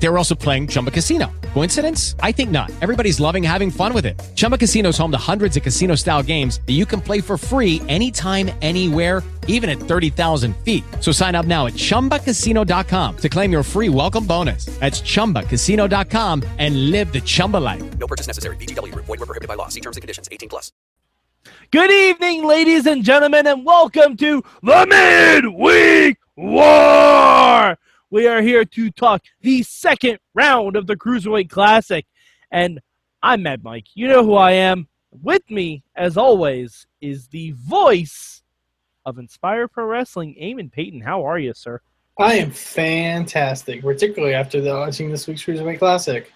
They were also playing Chumba Casino. Coincidence? I think not. Everybody's loving having fun with it. Chumba Casino is home to hundreds of casino style games that you can play for free anytime, anywhere, even at 30,000 feet. So sign up now at chumbacasino.com to claim your free welcome bonus. That's chumbacasino.com and live the Chumba life. No purchase necessary. VGW Group. Void were prohibited by law. See terms and conditions. 18 plus. Good evening, ladies and gentlemen, and welcome to the Midweek War. We are here to talk the second round of the Cruiserweight Classic, and I'm Mad Mike. You know who I am. With me, as always, is the voice of Inspire Pro Wrestling, Eamon Paton. How are you, sir? I am fantastic, particularly after the launching this week's Cruiserweight Classic.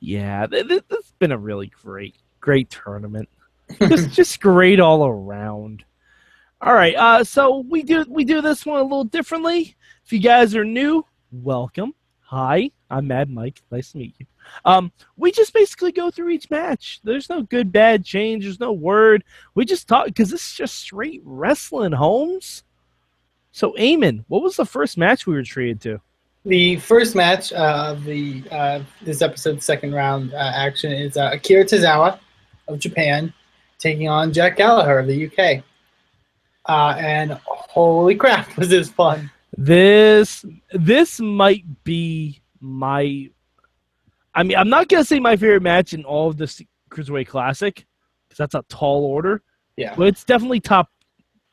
Yeah, th- th- this has been a really great, great tournament. just, just great all around. All right, uh, so we do we do this one a little differently. If you guys are new, welcome. Hi, I'm Mad Mike. Nice to meet you. Um, we just basically go through each match. There's no good, bad change. There's no word. We just talk because this is just straight wrestling, Holmes. So, Eamon, what was the first match we were treated to? The first match of the uh, this episode's second round uh, action is uh, Akira Tozawa of Japan taking on Jack Gallagher of the UK. Uh, and holy crap, was this fun! This this might be my. I mean, I'm not gonna say my favorite match in all of this Cruiserweight Classic because that's a tall order. Yeah, but it's definitely top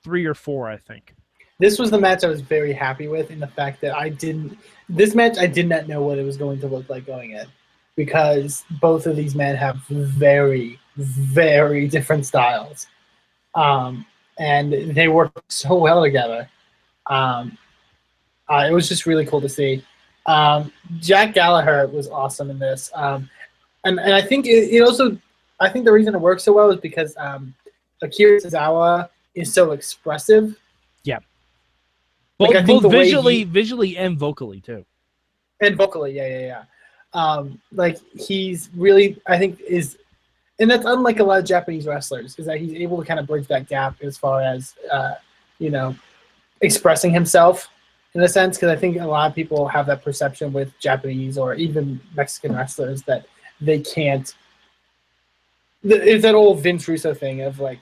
three or four. I think. This was the match I was very happy with in the fact that I didn't. This match I did not know what it was going to look like going in, because both of these men have very, very different styles, um, and they work so well together. Um, uh, it was just really cool to see. Um, Jack Gallagher was awesome in this, um, and and I think it, it, also, I think the reason it works so well is because um, Akira Tozawa is so expressive. Yeah. Both, like, both visually, he, visually and vocally too. And vocally, yeah, yeah, yeah. Um, like he's really, I think, is, and that's unlike a lot of Japanese wrestlers, is that he's able to kind of bridge that gap as far as, uh, you know, expressing himself in a sense because I think a lot of people have that perception with Japanese or even Mexican wrestlers that they can't. It's that old Vince Russo thing of like,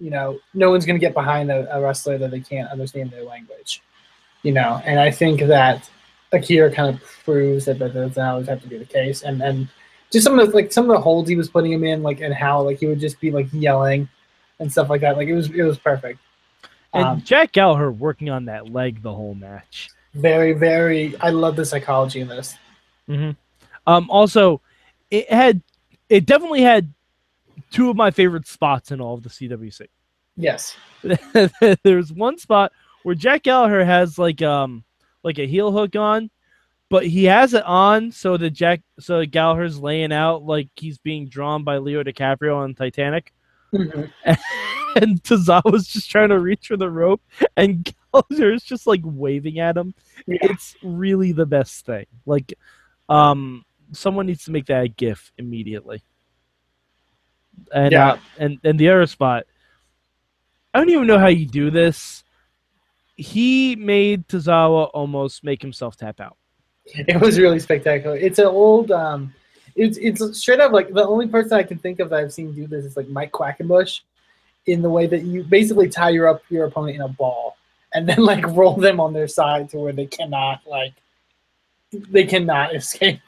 you know, no one's going to get behind a, a, wrestler that they can't understand their language, you know. And I think that Akira kind of proves that that doesn't always have to be the case. And and just some of the like some of the holds he was putting him in, like and how like he would just be like yelling and stuff like that. Like it was it was perfect. And um, Jack Gallagher working on that leg the whole match. Very, very. I love the psychology in this. Mm-hmm. Um, also, it had it definitely had two of my favorite spots in all of the CWC. Yes. There's one spot where Jack Gallagher has like um like a heel hook on, but he has it on so that Jack so Gallagher's laying out like he's being drawn by Leo DiCaprio on Titanic. Mm-hmm. and Tozawa's just trying to reach for the rope, and is just like waving at him. Yeah. It's really the best thing. Like, um, someone needs to make that a GIF immediately. And yeah. uh, and and the other spot, I don't even know how you do this. He made Tozawa almost make himself tap out. It was really spectacular. It's an old. Um, it's it's straight up like the only person I can think of that I've seen do this is like Mike Quackenbush in the way that you basically tie your up your opponent in a ball and then like roll them on their side to where they cannot like they cannot escape.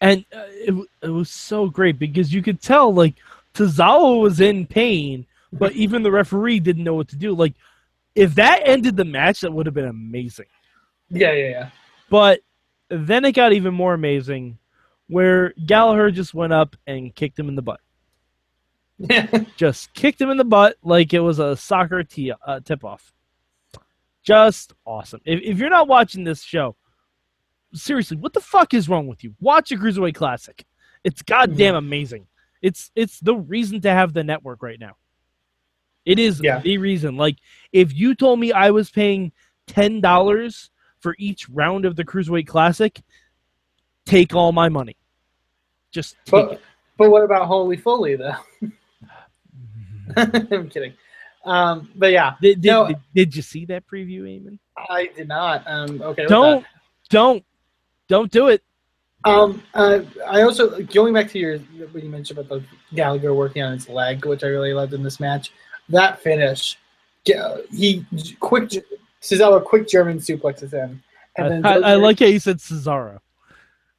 And uh, it it was so great because you could tell like Tozawa was in pain, but even the referee didn't know what to do. Like if that ended the match, that would have been amazing. Yeah, yeah, yeah. But then it got even more amazing where Gallagher just went up and kicked him in the butt. just kicked him in the butt like it was a soccer tee, uh, tip off. Just awesome. If, if you're not watching this show, seriously, what the fuck is wrong with you? Watch a Cruiserweight Classic. It's goddamn amazing. It's it's the reason to have the network right now. It is yeah. the reason. Like if you told me I was paying ten dollars for each round of the Cruiserweight Classic, take all my money. Just but, but what about Holy Foley though? I'm kidding. Um, but yeah, Did, did, No. did, did you see that preview, Eamon? I did not. Um, okay. Don't, don't, don't do it. Um, uh, I also going back to your what you mentioned about the Gallagher working on his leg, which I really loved in this match. That finish, he quick Cesaro quick German suplexes him, and then I, goes I like how you said Cesaro.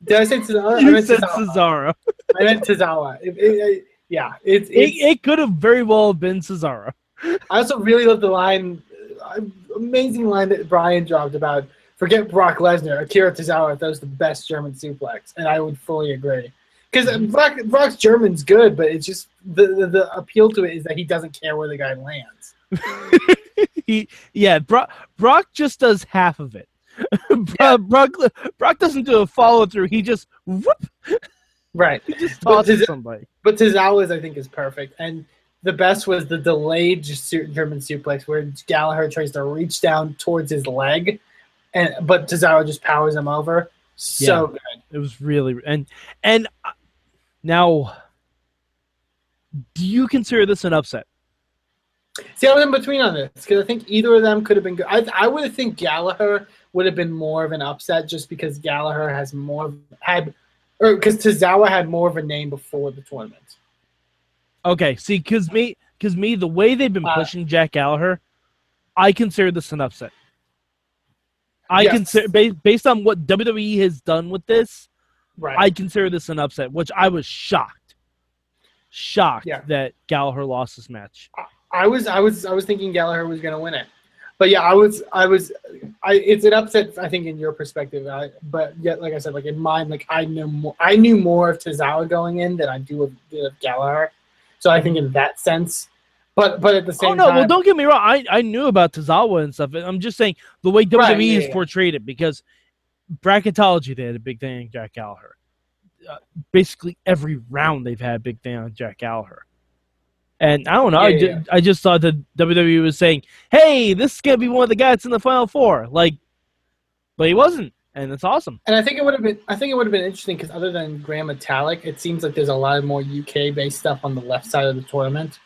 Did I say Cesaro? I You meant said Cesaro. Cesaro. I meant Tozawa. It, it, it, yeah, It, it's it could have very well been Cesaro. I also really love the line, uh, amazing line that Bryan dropped about forget Brock Lesnar. Akira Tozawa throws the best German suplex, and I would fully agree. Because Brock, Brock's German's good, but it's just the, the the appeal to it is that he doesn't care where the guy lands. he, yeah, Brock, Brock just does half of it. Bro- Yeah. Brock, Brock doesn't do a follow through. He just whoop, Right. he just But does somebody. But Tozawa's I think is perfect, and the best was the delayed German suplex where Gallagher tries to reach down towards his leg, and but Tozawa just powers him over. So good. It was really and and uh, now, do you consider this an upset? See, I was in between on this because I think either of them could have been good. I, I would have think Gallagher would have been more of an upset just because Gallagher has more had, or because Tozawa had more of a name before the tournament. Okay, see, because me, because me, the way they've been Uh, pushing Jack Gallagher, I consider this an upset. I Yes. consider based, based on what WWE has done with this, Right. I consider this an upset, which I was shocked, shocked Yeah. that Gallagher lost this match. I was I was I was thinking Gallagher was going to win it, but yeah, I was I was I it's an upset I think in your perspective, I, but yet like I said, like in mine, like I knew more I knew more of Tozawa going in than I do of, of Gallagher, so I think in that sense, but but at the same time. Oh no! time, well, don't get me wrong. I, I knew about Tozawa and stuff. I'm just saying the way WWE Right, yeah, has yeah. portrayed it because bracketology they had a big thing on Jack Gallagher. Uh, basically every round they've had a big thing on Jack Gallagher. And I don't know. I, ju- yeah. I just thought that WWE was saying, "Hey, this is gonna be one of the guys in the final four. Like, but he wasn't, and it's awesome. And I think it would have been I think it would have been interesting because other than Gran Metalik, it seems like there's a lot of more UK based stuff on the left side of the tournament.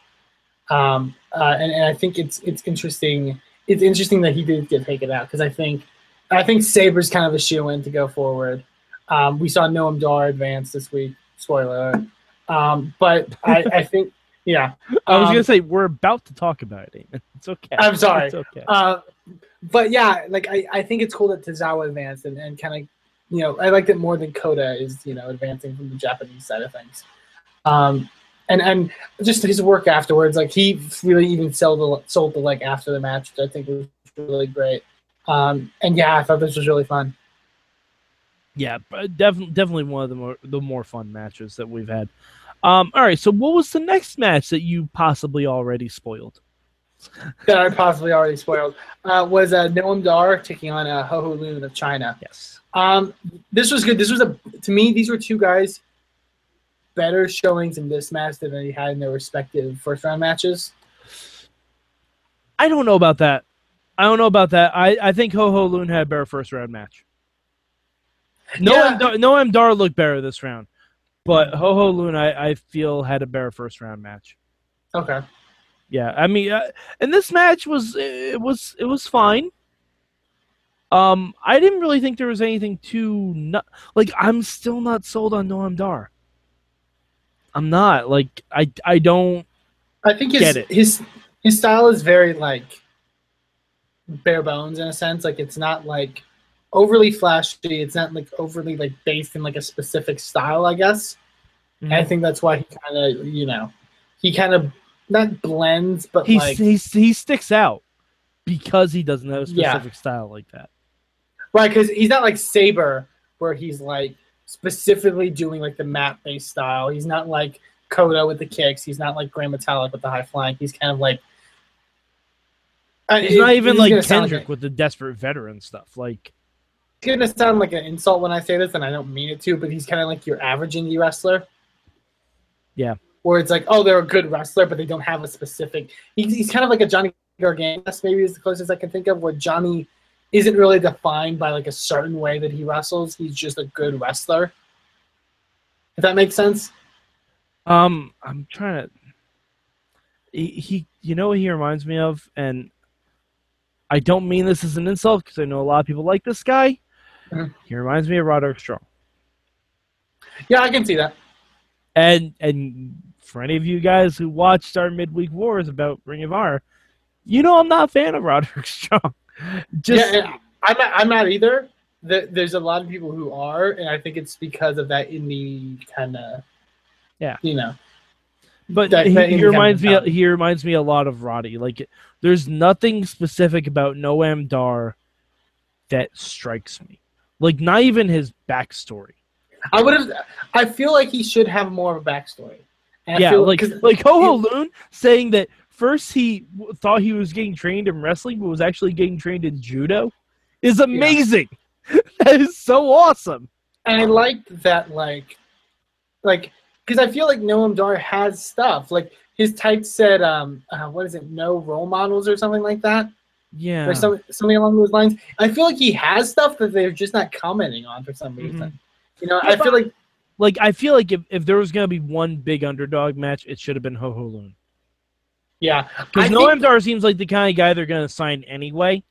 Um, uh, and, and I think it's it's interesting. It's interesting that he did get taken out because I think I think Sabre's kind of a shoe in to go forward. Um, we saw Noam Dar advance this week. Spoiler. Um, but I, I think yeah. I was Um, gonna say we're about to talk about it. It's okay. I'm sorry. It's okay. Uh, but yeah, like I, I think it's cool that Tozawa advanced and, and kind of, you know, I liked it more than Kota is, you know, advancing from the Japanese side of things. Um, and and just his work afterwards, like he really even sold the sold the leg after the match, which I think was really great. Um, and yeah, I thought this was really fun. Yeah, definitely, definitely one of the more the more fun matches that we've had. Um, all right, so what was the next match that you possibly already spoiled? That I possibly already spoiled uh, was uh, Noam Dar taking on uh, Ho Ho Lun of China. Yes. Um, this was good. This was a to me. These were two guys better showings in this match than they had in their respective first round matches. I don't know about that. I don't know about that. I, I think Ho Ho Lun had a better first round match. No, Yeah. Dar, no, Dar looked better this round, but Ho Ho Lun I, I feel had a better first round match. Okay. Yeah, I mean, uh, and this match was it was it was fine. Um, I didn't really think there was anything too not like I'm still not sold on Noam Dar. I'm not like I I don't I think his Get it. his his style is very like bare bones in a sense. Like it's not like overly flashy. It's not like overly like based in like a specific style. I guess. And I mm. think that's why he kind of you know he kind of not blends, but he like he he sticks out because he doesn't have a Yeah. specific style like that. right because he's not like Sabre where he's like specifically doing like the mat based style. He's not like Kota with the kicks. He's not like Gran Metalik with the high flying. He's kind of like. He's it- not even is like Kendrick a- with the desperate veteran stuff. Like gonna sound like an insult when I say this, and I don't mean it to, but he's kind of like your average indie wrestler. Yeah. Where it's like, oh, they're a good wrestler, but they don't have a specific. He's, he's kind of like a Johnny Gargano. Maybe is the closest I can think of, where Johnny isn't really defined by like a certain way that he wrestles. He's just a good wrestler. If that makes sense. um, I'm trying to. he, he you know what he reminds me of, and I don't mean this as an insult because I know a lot of people like this guy. Mhm. He reminds me of Roderick Strong. Yeah, I can see that. And and for any of you guys who watched our midweek wars about Ring of Honor, you know I'm not a fan of Roderick Strong. Just yeah, I'm not, I'm not either. The, there's a lot of people who are, and I think it's because of that indie kind of, Yeah. you know, but that- he, that he of reminds me mentality. he reminds me a lot of Roddy. Like there's nothing specific about Noam Dar that strikes me. Like not even his backstory. I would have. I feel like he should have more of a backstory. And yeah, like like Ho Ho Lun saying that first he w- thought he was getting trained in wrestling, but was actually getting trained in judo, is amazing. that is so awesome. and I liked that, like, like because I feel like Noam Dar has stuff. Like his type said, um, uh, what is it? No role models or something like that, Yeah, or some, something along those lines. I feel like he has stuff that they're just not commenting on for some reason. You know, I feel like like I feel like if, if there was gonna be one big underdog match, it should have been Ho Ho Lun. yeah, Because Noam Dar seems like the kind of guy they're going to sign anyway.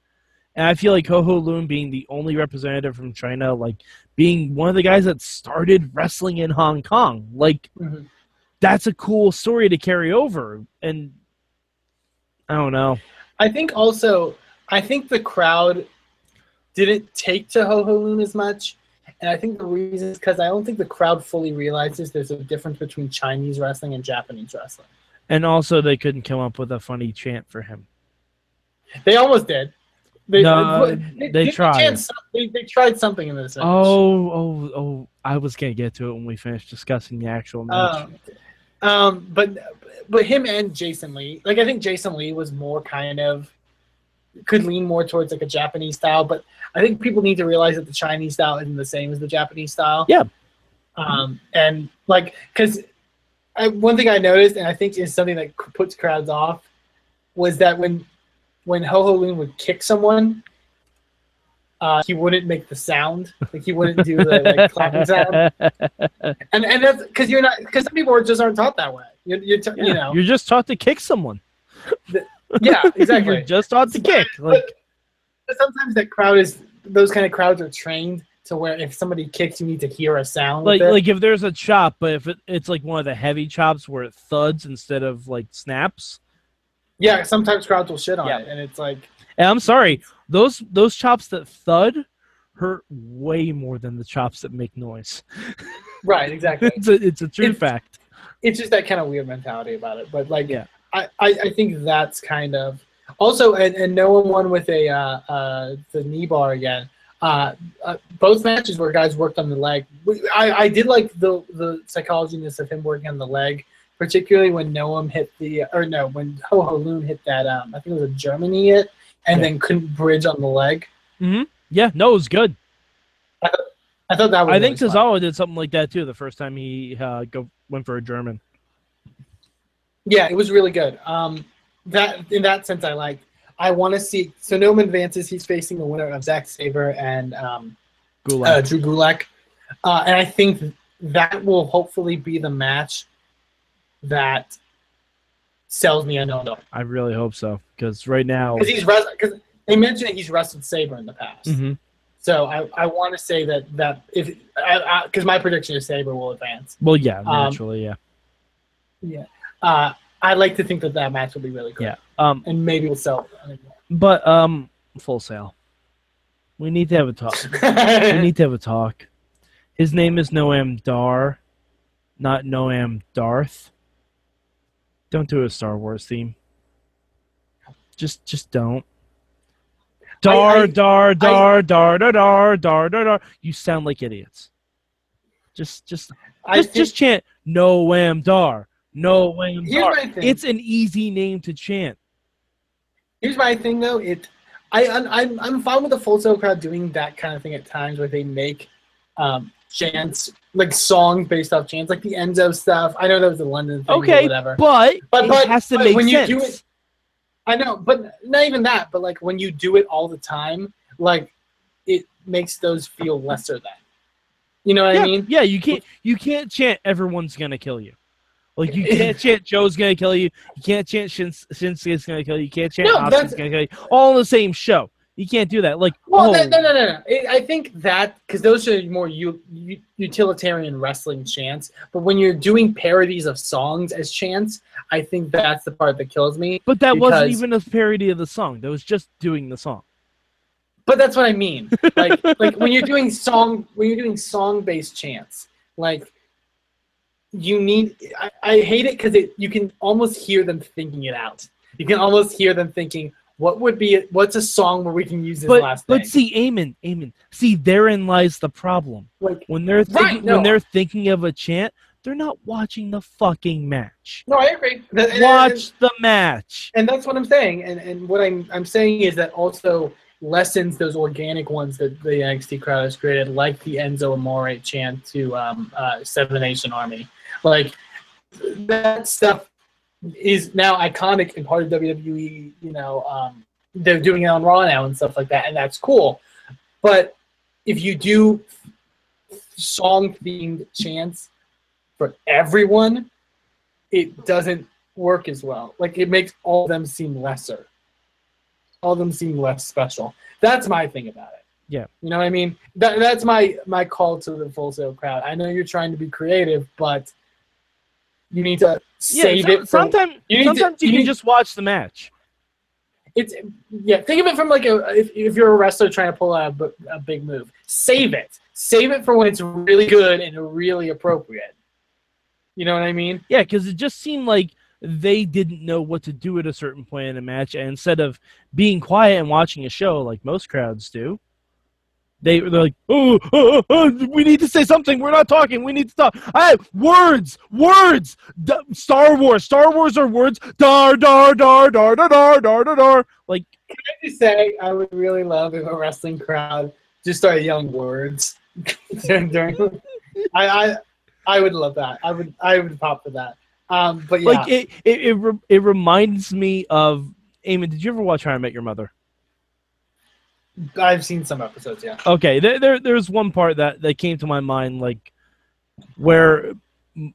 And I feel like Ho Ho Lun being the only representative from China, like being one of the guys that started wrestling in Hong Kong, like Mhm. that's a cool story to carry over. And I don't know. I think also, I think the crowd didn't take to Ho Ho Lun as much. And I think the reason is because I don't think the crowd fully realizes there's a difference between Chinese wrestling and Japanese wrestling. And also, they couldn't come up with a funny chant for him. They almost did. They, No, they, they tried. tried. They, they tried something in this. match. Oh, oh, oh! I was gonna get to it when we finished discussing the actual match. Um, um, but but him and Jason Lee, like I think Jason Lee was more kind of could lean more towards like a Japanese style, but I think people need to realize that the Chinese style isn't the same as the Japanese style. Yeah. Um, and like because I, one thing I noticed, and I think is something that puts crowds off, was that when when Ho Ho Lun would kick someone. Uh, he wouldn't make the sound, like he wouldn't do the like, clapping sound and and that's because you're not because some people just aren't taught that way. You're, you're t- you know, You're just taught to kick someone. yeah, exactly. You're just taught to kick. Like, But sometimes that crowd is those kind of crowds are trained to where if somebody kicks, you need to hear a sound. like, like if there's a chop, but if it, it's like one of the heavy chops where it thuds instead of like snaps. yeah, sometimes crowds will shit on Yeah. it, and it's like And I'm sorry, those those chops that thud hurt way more than the chops that make noise. right, exactly. it's a it's a true It's- fact. it's just that kind of weird mentality about it. But like, Yeah. I, I, I think that's kind of also, and, and no one won with a uh, uh, the knee bar again. Uh, uh, both matches where guys worked on the leg. I, I did like the the psychologyness of him working on the leg, particularly when Noam hit the or no when Ho Ho Lun hit that um I think it was a Germany hit and Yeah. then couldn't bridge on the leg. Yeah, no, it was good. I thought that was I think fun. Tozawa did something like that too the first time he uh, go went for a German. Yeah, it was really good. Um, that in that sense, I like. I want to see. So Noam advances. He's facing the winner of Zack Sabre and um, Gulak. uh, Drew Gulak, uh, and I think that will hopefully be the match that sells me a no no I really hope so because right now, because he's because they mentioned that he's wrestled Sabre in the past. Mhm. So I, I want to say that that if because my prediction is Sabre will advance. well, yeah, Um, naturally, yeah, Yeah. Uh, I like to think that that match will be really good. yeah. Um, And maybe we'll sell. but um, Full Sail. We need to have a talk. we need to have a talk. His name is Noam Dar, not Noam Darth. Don't do a Star Wars theme. Just, just don't. Dar, I- dar, dar, dar, dar, dar, dar, dar, dar. You sound like idiots. Just, just, I just, think- just chant Noam Dar, Noam Here's Dar. It's an easy name to chant. Here's my thing though. It, I, I'm, I'm fine with the Full Sail crowd doing that kind of thing at times where they make, um, chants like songs based off chants, like the Enzo stuff. I know that was the London thing, Okay, or whatever. but, But- it but- has to but make when you sense. do it- I know, but not even that. But like when you do it all the time, like it makes those feel lesser than. You know what yeah, I mean? yeah, you can't you can't chant everyone's gonna kill you. Like you can't chant Joe's gonna kill you. You can't chant Shins- Shinsuke's gonna kill you. You can't chant No, that's- gonna kill you. All in the same show. You can't do that. Like Well, oh, no, no, no, no. no. It, I think that because those are more u- u- utilitarian wrestling chants. But when you're doing parodies of songs as chants, I think that's the part that kills me. but that wasn't even a parody of the song. That was just doing the song. But that's what I mean. Like, like when you're doing song, when you're doing song-based chants, like you need. I, I hate it because it you can almost hear them thinking it out. You can almost hear them thinking, "What would be? What's a song where we can use this But last but name?" see, Amen, Amen. See, therein lies the problem. like, When they're thinking, Right, no. when they're thinking of a chant, they're not watching the fucking match. no, I agree. The- and- and- Watch the match. and that's what I'm saying. And and what I'm I'm saying is that also lessens those organic ones that the NXT crowd has created, like the Enzo Amore chant to um, uh, Seven Nation Army. Like that stuff is now iconic and part of WWE. You know, um, they're doing it on Raw now and stuff like that, and that's cool. But if you do song themed chants for everyone, it doesn't work as well. Like it makes all of them seem lesser. All of them seem less special. That's my thing about it. Yeah. You know what I mean? That, that's my my call to the Full Sail crowd. I know you're trying to be creative, but you need to save yeah, it. From, sometimes you need to- sometimes you, you can just watch the match. it's yeah. Think of it from like a if, if you're a wrestler trying to pull out a, a big move, save it. Save it for when it's really good and really appropriate. You know what I mean? Yeah, because it just seemed like they didn't know what to do at a certain point in a match, and instead of being quiet and watching a show like most crowds do, they they're like, oh, oh, oh, we need to say something. We're not talking. We need to talk. I words, words. D- Star Wars, Star Wars are words. Dar dar dar dar dar dar dar dar dar. Like can I just say I would really love if a wrestling crowd just started yelling words during. during I, I I would love that. I would I would pop for that. Um, but yeah, like it it it, re- it reminds me of. Eamon, did you ever watch How I Met Your Mother? I've seen some episodes. Yeah. Okay, there, there there's one part that that came to my mind, like where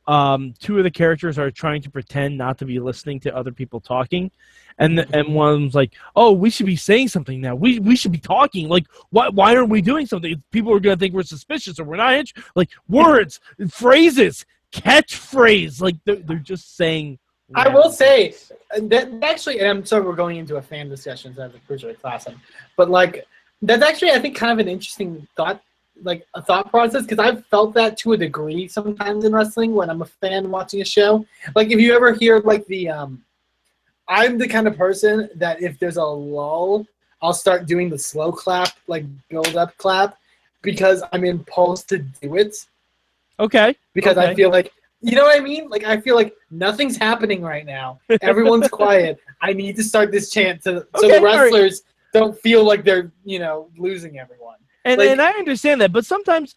um two of the characters are trying to pretend not to be listening to other people talking, and and one of them's like, "Oh, we should be saying something now. We we should be talking. Like, why why aren't we doing something? People are gonna think we're suspicious or we're not. int- Like words, phrases, catchphrase. Like they're they're just saying." I will say that actually, and I'm sorry we're going into a fan discussion so I have a cruiserweight class, but like that's actually I think kind of an interesting thought, like a thought process because I've felt that to a degree sometimes in wrestling when I'm a fan watching a show. Like if you ever hear like the, um, I'm the kind of person that if there's a lull, I'll start doing the slow clap, like build up clap, because I'm impulsed to do it Okay. because I feel like you know what I mean. Like I feel like nothing's happening right now. Everyone's quiet. I need to start this chant to, so Okay, the all right. wrestlers don't feel like they're you know losing everyone. And Like- and I understand that, but sometimes,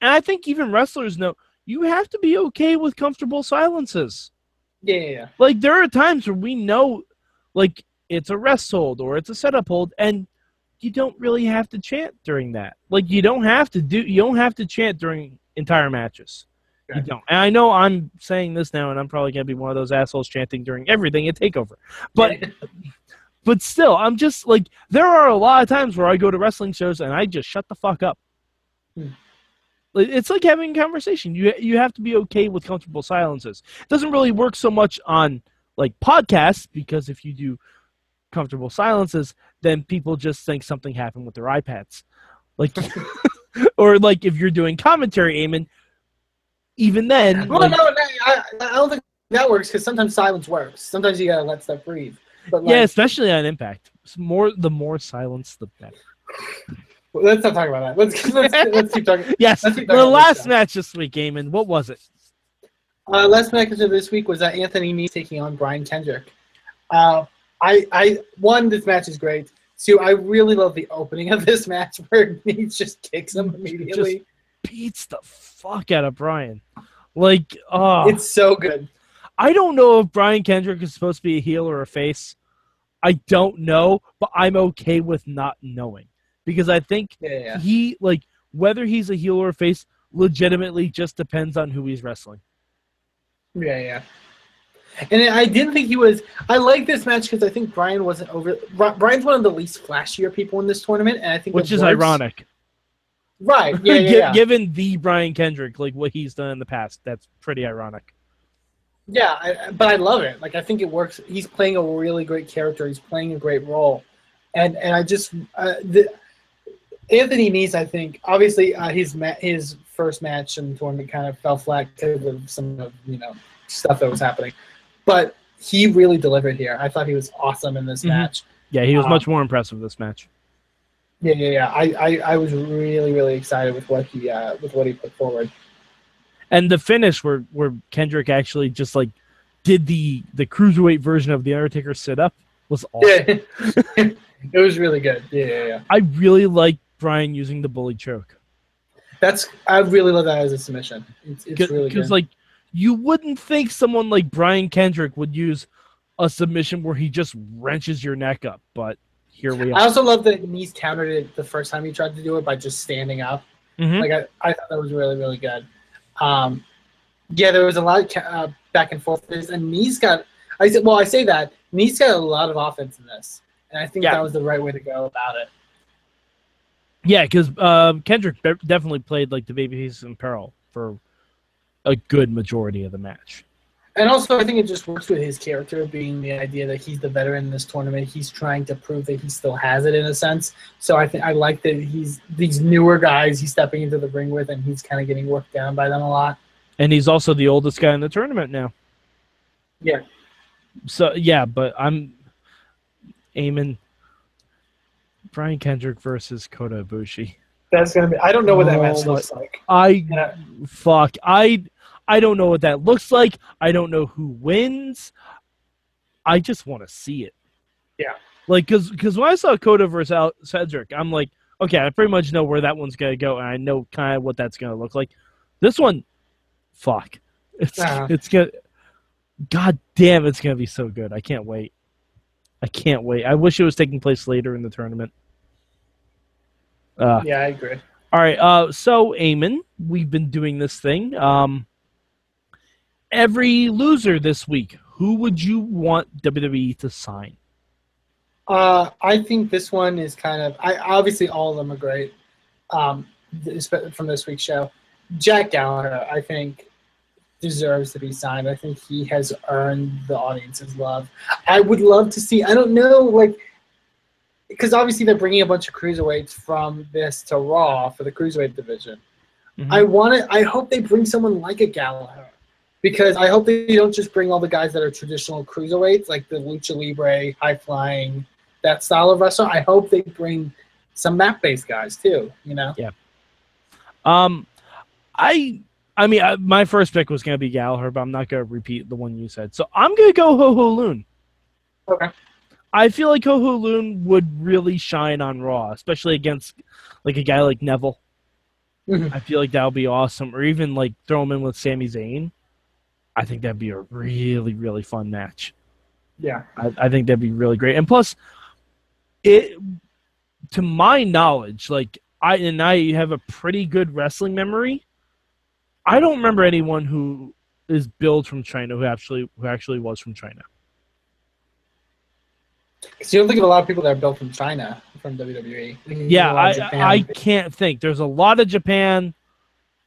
and I think even wrestlers know you have to be okay with comfortable silences. Yeah, yeah, yeah. Like there are times where we know, like it's a rest hold or it's a setup hold, and you don't really have to chant during that. Like you don't have to do. You don't have to chant during entire matches. You don't. And I know I'm saying this now, and I'm probably gonna be one of those assholes chanting during everything at Takeover. But but still, I'm just like there are a lot of times where I go to wrestling shows and I just shut the fuck up. Hmm. It's like having a conversation. You you have to be okay with comfortable silences. It doesn't really work so much on like podcasts because if you do comfortable silences, then people just think something happened with their iPads. Like or like if you're doing commentary, Eamon, even then well, like- no, no, I, I don't think that works because sometimes silence works. Sometimes you gotta let stuff breathe. But like, yeah, especially on impact. It's more the more silence the better. let's not talk about that. Let's let's, let's keep talking. Yes, keep the talking about last match this week, Eamon, what was it? Uh, last match of this week was uh, Anthony Nese taking on Brian Kendrick. Uh, I, I one, this match is great. Two, I really love the opening of this match where Nese just kicks him immediately. Beats the fuck out of Brian. Like, oh, It's so good. I don't know if Brian Kendrick is supposed to be a heel or a face. I don't know, but I'm okay with not knowing because I think Yeah, yeah, he like whether he's a heel or a face legitimately just depends on who he's wrestling. Yeah, yeah. And I didn't think he was. I like this match because I think Brian wasn't over. Brian's one of the least flashier people in this tournament, and I think which is works. ironic. Right? Yeah, yeah, yeah. Given the Brian Kendrick, like what he's done in the past, that's pretty ironic. Yeah, I, but I love it. Like I think it works. He's playing a really great character. He's playing a great role, and and I just uh, the, Anthony Nese. I think obviously uh, his ma- his first match in the tournament kind of fell flat because of some of you know stuff that was happening, but he really delivered here. I thought he was awesome in this Mhm. match. Yeah, he was Um, much more impressive this match. Yeah, yeah, yeah. I, I, I was really really excited with what he uh, with what he put forward. And the finish where where Kendrick actually just like did the the cruiserweight version of the Undertaker sit up was awesome. Yeah, it was really good. Yeah, yeah, yeah. I really like Brian using the bully choke. That's I really love that as a submission. It's, it's really because good. like you wouldn't think someone like Brian Kendrick would use a submission where he just wrenches your neck up, but here we I also love that Nese countered it the first time he tried to do it by just standing up. Mhm. Like I, I thought that was really really good. Um, yeah, there was a lot of ca- uh, back and forth, and Nese got. I said, well, I say that Nese got a lot of offense in this, and I think Yeah. that was the right way to go about it. Yeah, because um, Kendrick be- definitely played like the babyface in peril for a good majority of the match. And also, I think it just works with his character being the idea that he's the veteran in this tournament. He's trying to prove that he still has it in a sense. So I think I like that he's these newer guys he's stepping into the ring with, and he's kind of getting worked down by them a lot. And he's also the oldest guy in the tournament now. Yeah. So yeah, but I'm aiming Brian Kendrick versus Kota Ibushi. That's gonna be. I don't know what that match Oh, looks like. I Yeah. fuck. I I don't know what that looks like. I don't know who wins. I just want to see it. Yeah. Like, cause, cause when I saw Kota versus Al- Cedric, I'm like, okay, I pretty much know where that one's gonna go, and I know kind of what that's gonna look like. This one, fuck, it's Uh-huh. it's gonna, god damn, it's gonna be so good. I can't wait. I can't wait. I wish it was taking place later in the tournament. Uh, Yeah, I agree. all right. Uh, so, Eamon, we've been doing this thing. Um, every loser this week, who would you want WWE to sign? Uh, I think this one is kind of. I obviously all of them are great. Um, from this week's show, Jack Gallagher, I think, deserves to be signed. I think he has earned the audience's love. I would love to see. I don't know, like, because obviously they're bringing a bunch of cruiserweights from this to Raw for the cruiserweight division. Mhm. I want to. I hope they bring someone like a Gallagher, because I hope they don't just bring all the guys that are traditional cruiserweights, like the lucha libre, high flying, that style of wrestler. I hope they bring some mat based guys too. You know. Yeah. Um, I, I mean, I, my first pick was going to be Gallagher, but I'm not going to repeat the one you said. So I'm going to go Ho Ho Lun. Okay. I feel like Ho Ho Lun would really shine on Raw, especially against like a guy like Neville. Mhm. I feel like that would be awesome, or even like throw him in with Sami Zayn. I think that'd be a really, really fun match. Yeah. I, I think that'd be really great. And plus, it to my knowledge, like I and I have a pretty good wrestling memory. I don't remember anyone who is billed from China who actually who actually was from China. Because you don't think of a lot of people that are built from China from WWE. Yeah, of a lot I. I can't think. There's a lot of Japan,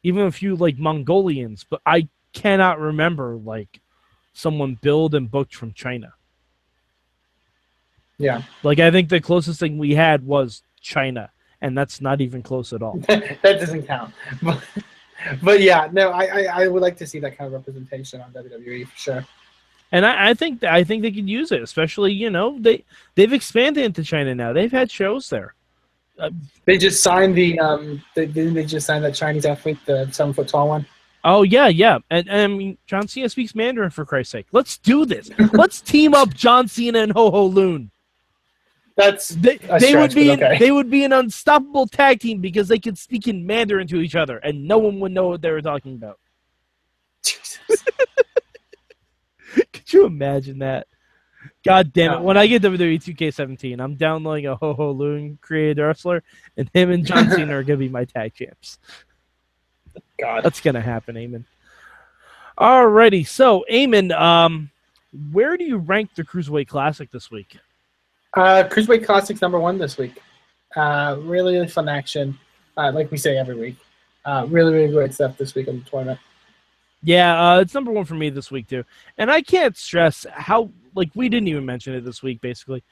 even a few like Mongolians, but I cannot remember like someone billed and booked from China. yeah. Like I think the closest thing we had was China, and that's not even close at all. that doesn't count. But, but yeah, no, I, I I would like to see that kind of representation on WWE for sure. And I, I think I think they could use it, especially you know they they've expanded into China now. They've had shows there. They just signed the um. They, didn't they just sign that Chinese athlete, the seven foot tall one? Oh yeah, yeah, and, and I mean John Cena speaks Mandarin for Christ's sake. Let's do this. Let's team up John Cena and Ho Ho Lun. That's They, they would be okay. they would be an unstoppable tag team because they could speak in Mandarin to each other, and no one would know what they were talking about. Jesus. Could you imagine that? God damn it! When I get WWE 2K17, I'm downloading a Ho Ho Lun created wrestler, and him and John Cena are gonna be my tag champs. God. That's gonna happen, Eamon. Alrighty, so Eamon, um, where do you rank the Cruiserweight Classic this week? Uh, Cruiserweight Classics number one this week. Uh, really, really fun action. Uh, like we say every week. Uh, really, really great stuff this week in the tournament. Yeah, uh, it's number one for me this week too, and I can't stress how like we didn't even mention it this week. Basically,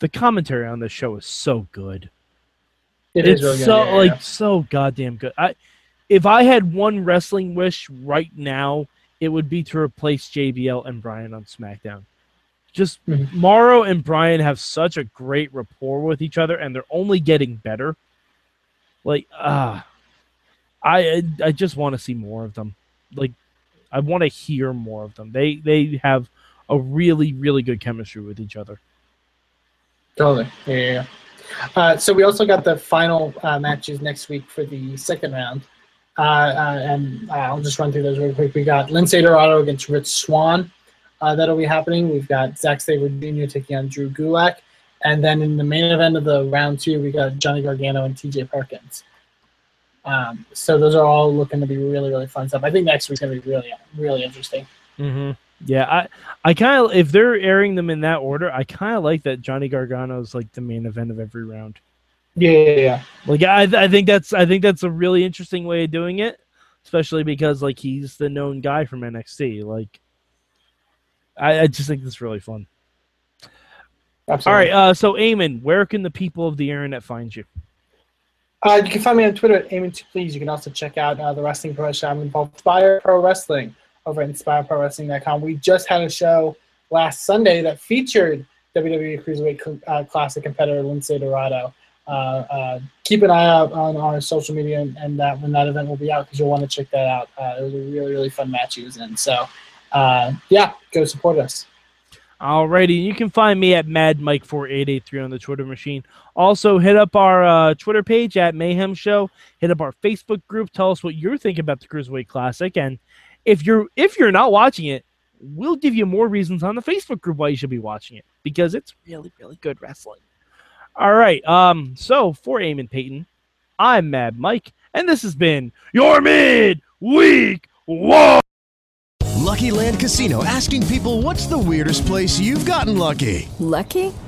the commentary on this show is so good. It it's is really good. so yeah, yeah, like so goddamn good. I if I had one wrestling wish right now, it would be to replace JBL and Byron on SmackDown. Just Mhm. Mauro and Bryan have such a great rapport with each other, and they're only getting better. Like ah, I I just want to see more of them. Like I want to hear more of them. They they have a really really good chemistry with each other. Totally. Yeah, yeah, yeah. Uh, so we also got the final uh, matches next week for the second round. Uh, uh, and uh, I'll just run through those real quick. We got Lince Dorado against Rich Swann. Uh, that'll be happening. We've got Zack Sabre Jr. taking on Drew Gulak. And then in the main event of the round two, we got Johnny Gargano and TJ Perkins. Um, so those are all looking to be really, really fun stuff. I think next week's going to be really, really interesting. Mm-hmm. Yeah, I I kind of if they're airing them in that order, I kind of like that Johnny Gargano is like the main event of every round. Yeah, yeah, yeah. Like I I think that's I think that's a really interesting way of doing it, especially because like he's the known guy from NXT. Like I, I just think this is really fun. Absolutely. All right, uh, so Eamon, where can the people of the internet find you? Uh, you can find me on Twitter at to Please. You can also check out uh, the wrestling promotion I'm involved Inspire Pro Wrestling over at InspireProWrestling.com. We just had a show last Sunday that featured WWE Cruiserweight uh, Classic competitor Lince Dorado. Uh, uh, keep an eye out on our social media and, and that when that event will be out because you'll want to check that out. Uh, it was a really, really fun match he was in. So, yeah, go support us. Alrighty, you can find me at Mad Mike 4883 on the Twitter machine. Also, hit up our uh, Twitter page at Mayhem Show. Hit up our Facebook group. Tell us what you're thinking about the Cruiserweight Classic, and if you're if you're not watching it, we'll give you more reasons on the Facebook group why you should be watching it because it's really really good wrestling. All right, um, so for Eamon Paton, I'm Mad Mike, and this has been your mid week one. Lucky Land Casino asking people what's the weirdest place you've gotten lucky? Lucky?